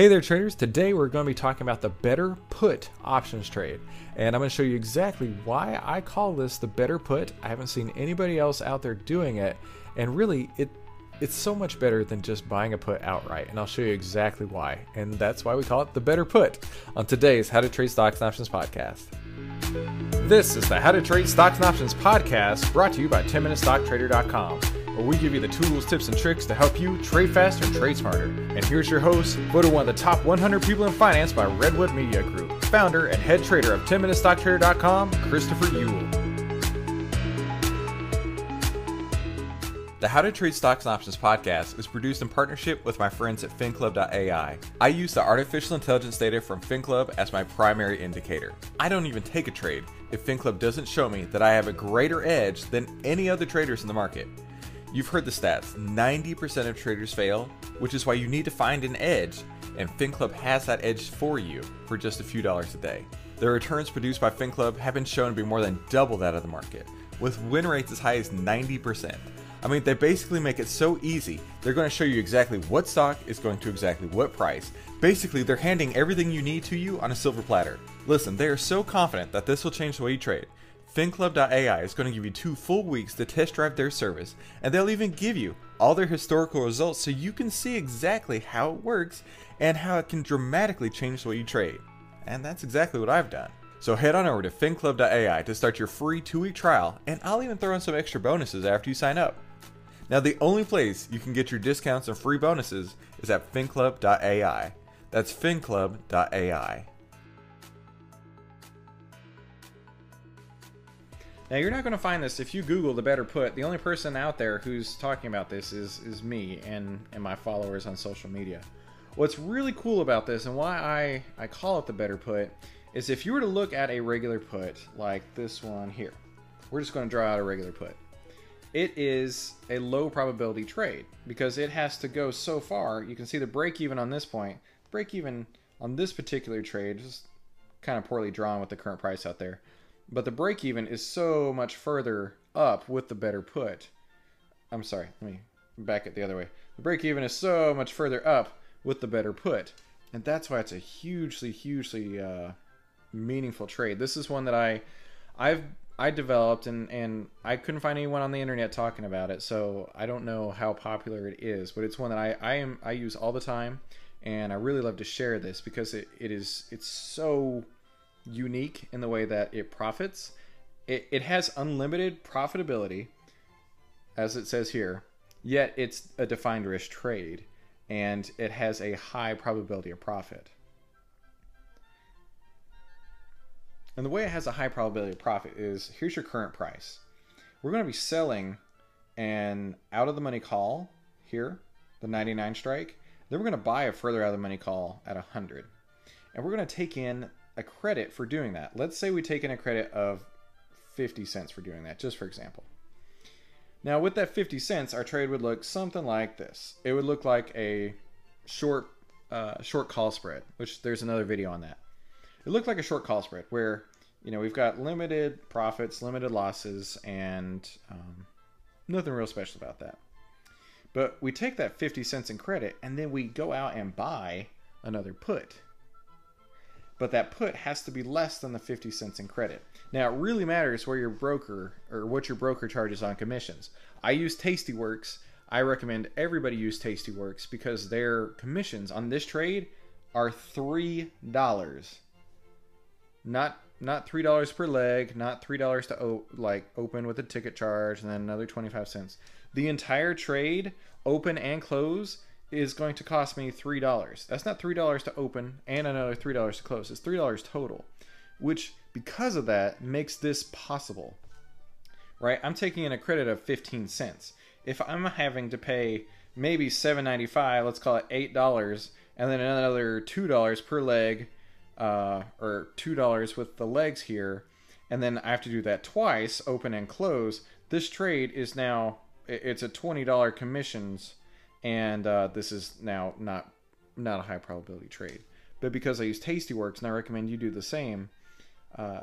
Hey there, traders. Today we're going to be talking about the better put options trade. And I'm going to show you exactly why I call this the better put. I haven't seen anybody else out there doing it. And really, it it's so much better than just buying a put outright. And I'll show you exactly why. And that's why we call it the better put on today's How to Trade Stocks and Options podcast. This is the How to Trade Stocks and Options podcast brought to you by 10MinuteStockTrader.com where we give you the tools, tips, and tricks to help you trade faster trade smarter. And here's your host, voted one of the top 100 people in finance by Redwood Media Group, founder and head trader of 10MinuteStockTrader.com, Christopher Uhl. The How to Trade Stocks and Options podcast is produced in partnership with my friends at FinClub.ai. I use the artificial intelligence data from FinClub as my primary indicator. I don't even take a trade if FinClub doesn't show me that I have a greater edge than any other traders in the market. You've heard the stats 90% of traders fail, which is why you need to find an edge, and FinClub has that edge for you for just a few dollars a day. The returns produced by FinClub have been shown to be more than double that of the market, with win rates as high as 90%. I mean, they basically make it so easy. They're going to show you exactly what stock is going to exactly what price. Basically, they're handing everything you need to you on a silver platter. Listen, they are so confident that this will change the way you trade. FinClub.ai is going to give you two full weeks to test drive their service, and they'll even give you all their historical results so you can see exactly how it works and how it can dramatically change the way you trade. And that's exactly what I've done. So head on over to FinClub.ai to start your free two week trial, and I'll even throw in some extra bonuses after you sign up. Now, the only place you can get your discounts and free bonuses is at FinClub.ai. That's FinClub.ai. Now you're not going to find this if you Google the better put. The only person out there who's talking about this is is me and and my followers on social media. What's really cool about this and why I I call it the better put is if you were to look at a regular put like this one here. We're just going to draw out a regular put. It is a low probability trade because it has to go so far. You can see the break even on this point. Break even on this particular trade is kind of poorly drawn with the current price out there but the break even is so much further up with the better put. I'm sorry, let me back it the other way. The break even is so much further up with the better put. And that's why it's a hugely, hugely uh, meaningful trade. This is one that I, I've I developed and and I couldn't find anyone on the internet talking about it, so I don't know how popular it is. But it's one that I I am I use all the time, and I really love to share this because it, it is it's so unique in the way that it profits. It, it has unlimited profitability, as it says here, yet it's a defined risk trade and it has a high probability of profit. And the way it has a high probability of profit is here's your current price. We're going to be selling an out of the money call here, the 99 strike. Then we're going to buy a further out of the money call at 100. And we're going to take in a credit for doing that. Let's say we take in a credit of 50 cents for doing that, just for example. Now, with that 50 cents, our trade would look something like this. It would look like a short uh, short call spread, which there's another video on that. It looked like a short call spread where you know we've got limited profits, limited losses, and um, nothing real special about that. But we take that 50 cents in credit and then we go out and buy another put but that put has to be less than the 50 cents in credit. Now, it really matters where your broker or what your broker charges on commissions. I use Tastyworks. I recommend everybody use Tastyworks because their commissions on this trade are $3. Not not $3 per leg, not $3 to o- like open with a ticket charge and then another 25 cents. The entire trade, open and close, is going to cost me $3. That's not $3 to open and another $3 to close. It's $3 total, which because of that makes this possible. Right? I'm taking in a credit of 15 cents. If I'm having to pay maybe 7.95, let's call it $8 and then another $2 per leg uh, or $2 with the legs here and then I have to do that twice, open and close, this trade is now it's a twenty dollar commissions, and uh, this is now not not a high probability trade. But because I use Tastyworks and I recommend you do the same, uh,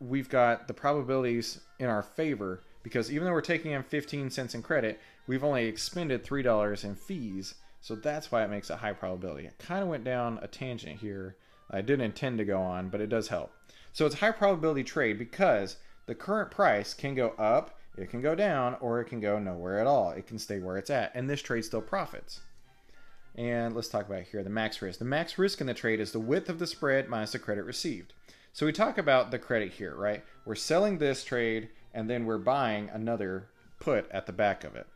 we've got the probabilities in our favor because even though we're taking in 15 cents in credit, we've only expended $3 in fees. So that's why it makes a high probability. I kind of went down a tangent here. I didn't intend to go on, but it does help. So it's a high probability trade because the current price can go up, it can go down, or it can go nowhere at all. It can stay where it's at. And this trade still profits. And let's talk about here the max risk. The max risk in the trade is the width of the spread minus the credit received. So we talk about the credit here, right? We're selling this trade and then we're buying another put at the back of it.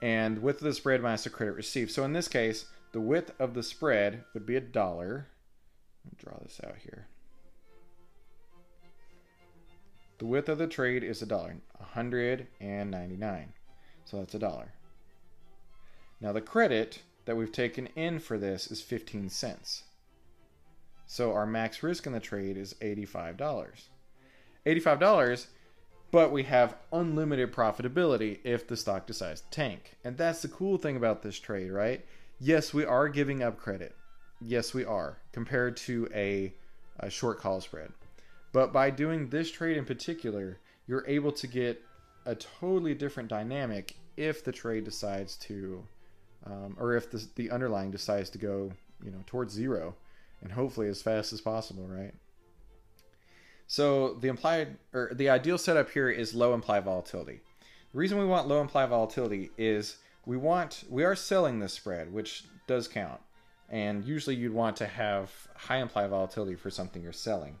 And width of the spread minus the credit received. So in this case, the width of the spread would be a dollar. Draw this out here. The width of the trade is a dollar, 199. So that's a dollar. Now the credit that we've taken in for this is 15 cents. So our max risk in the trade is $85. $85, but we have unlimited profitability if the stock decides to tank. And that's the cool thing about this trade, right? Yes, we are giving up credit. Yes, we are, compared to a, a short call spread. But by doing this trade in particular, you're able to get a totally different dynamic if the trade decides to, um, or if the, the underlying decides to go, you know, towards zero and hopefully as fast as possible, right? So the implied or the ideal setup here is low implied volatility. The reason we want low implied volatility is we want we are selling this spread, which does count. And usually you'd want to have high implied volatility for something you're selling.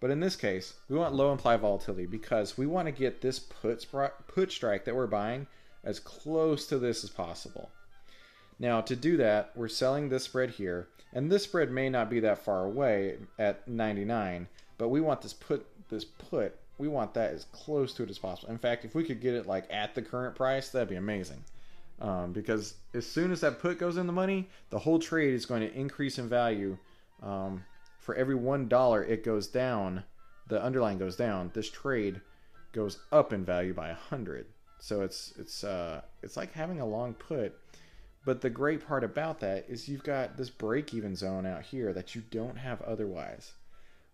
But in this case, we want low implied volatility because we want to get this put put strike that we're buying as close to this as possible. Now to do that, we're selling this spread here, and this spread may not be that far away at 99, but we want this put this put we want that as close to it as possible. In fact, if we could get it like at the current price, that'd be amazing. Um, because as soon as that put goes in the money, the whole trade is going to increase in value. Um, for every one dollar it goes down, the underlying goes down. This trade goes up in value by a hundred. So it's it's uh, it's like having a long put but the great part about that is you've got this break even zone out here that you don't have otherwise.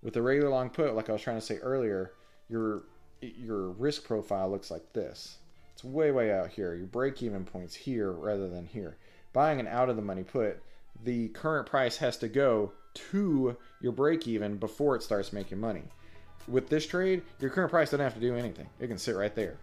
With a regular long put, like I was trying to say earlier, your your risk profile looks like this. It's way way out here. Your break even points here rather than here. Buying an out of the money put, the current price has to go to your break even before it starts making money. With this trade, your current price doesn't have to do anything. It can sit right there.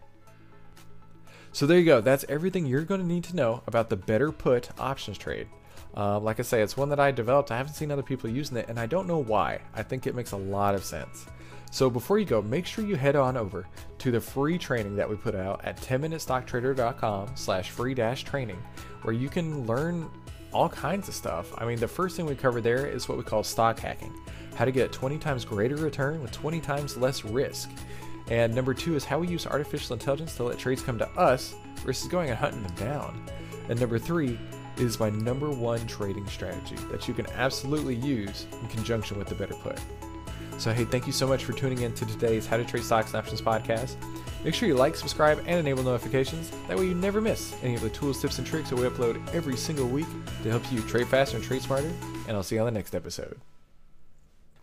So there you go. That's everything you're going to need to know about the Better Put options trade. Uh, like I say, it's one that I developed. I haven't seen other people using it, and I don't know why. I think it makes a lot of sense. So before you go, make sure you head on over to the free training that we put out at 10minutestocktrader.com slash free dash training, where you can learn all kinds of stuff. I mean, the first thing we cover there is what we call stock hacking, how to get 20 times greater return with 20 times less risk. And number two is how we use artificial intelligence to let trades come to us versus going and hunting them down. And number three is my number one trading strategy that you can absolutely use in conjunction with the Better Put. So, hey, thank you so much for tuning in to today's How to Trade Stocks and Options podcast. Make sure you like, subscribe, and enable notifications. That way, you never miss any of the tools, tips, and tricks that we upload every single week to help you trade faster and trade smarter. And I'll see you on the next episode.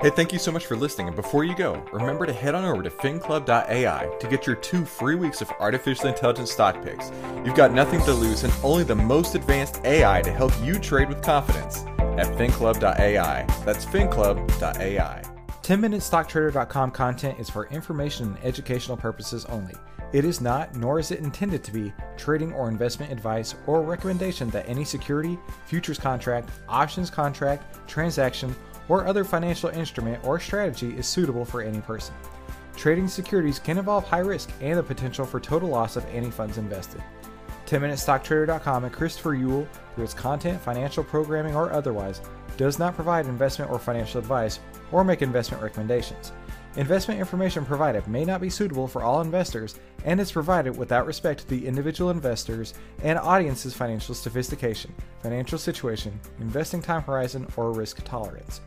Hey, thank you so much for listening. And before you go, remember to head on over to finclub.ai to get your two free weeks of artificial intelligence stock picks. You've got nothing to lose and only the most advanced AI to help you trade with confidence at finclub.ai. That's finclub.ai. 10minutestocktrader.com content is for information and educational purposes only. It is not, nor is it intended to be, trading or investment advice or recommendation that any security, futures contract, options contract, transaction, or other financial instrument or strategy is suitable for any person. Trading securities can involve high risk and the potential for total loss of any funds invested. 10MinuteStockTrader.com and Christopher Uhl, through its content, financial programming, or otherwise, does not provide investment or financial advice or make investment recommendations. Investment information provided may not be suitable for all investors and is provided without respect to the individual investors and audience's financial sophistication, financial situation, investing time horizon, or risk tolerance.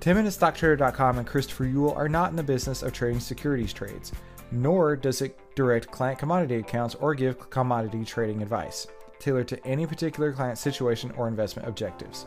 10MinuteStockTrader.com and Christopher Uhl are not in the business of trading securities trades, nor does it direct client commodity accounts or give commodity trading advice tailored to any particular client situation or investment objectives.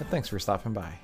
And thanks for stopping by.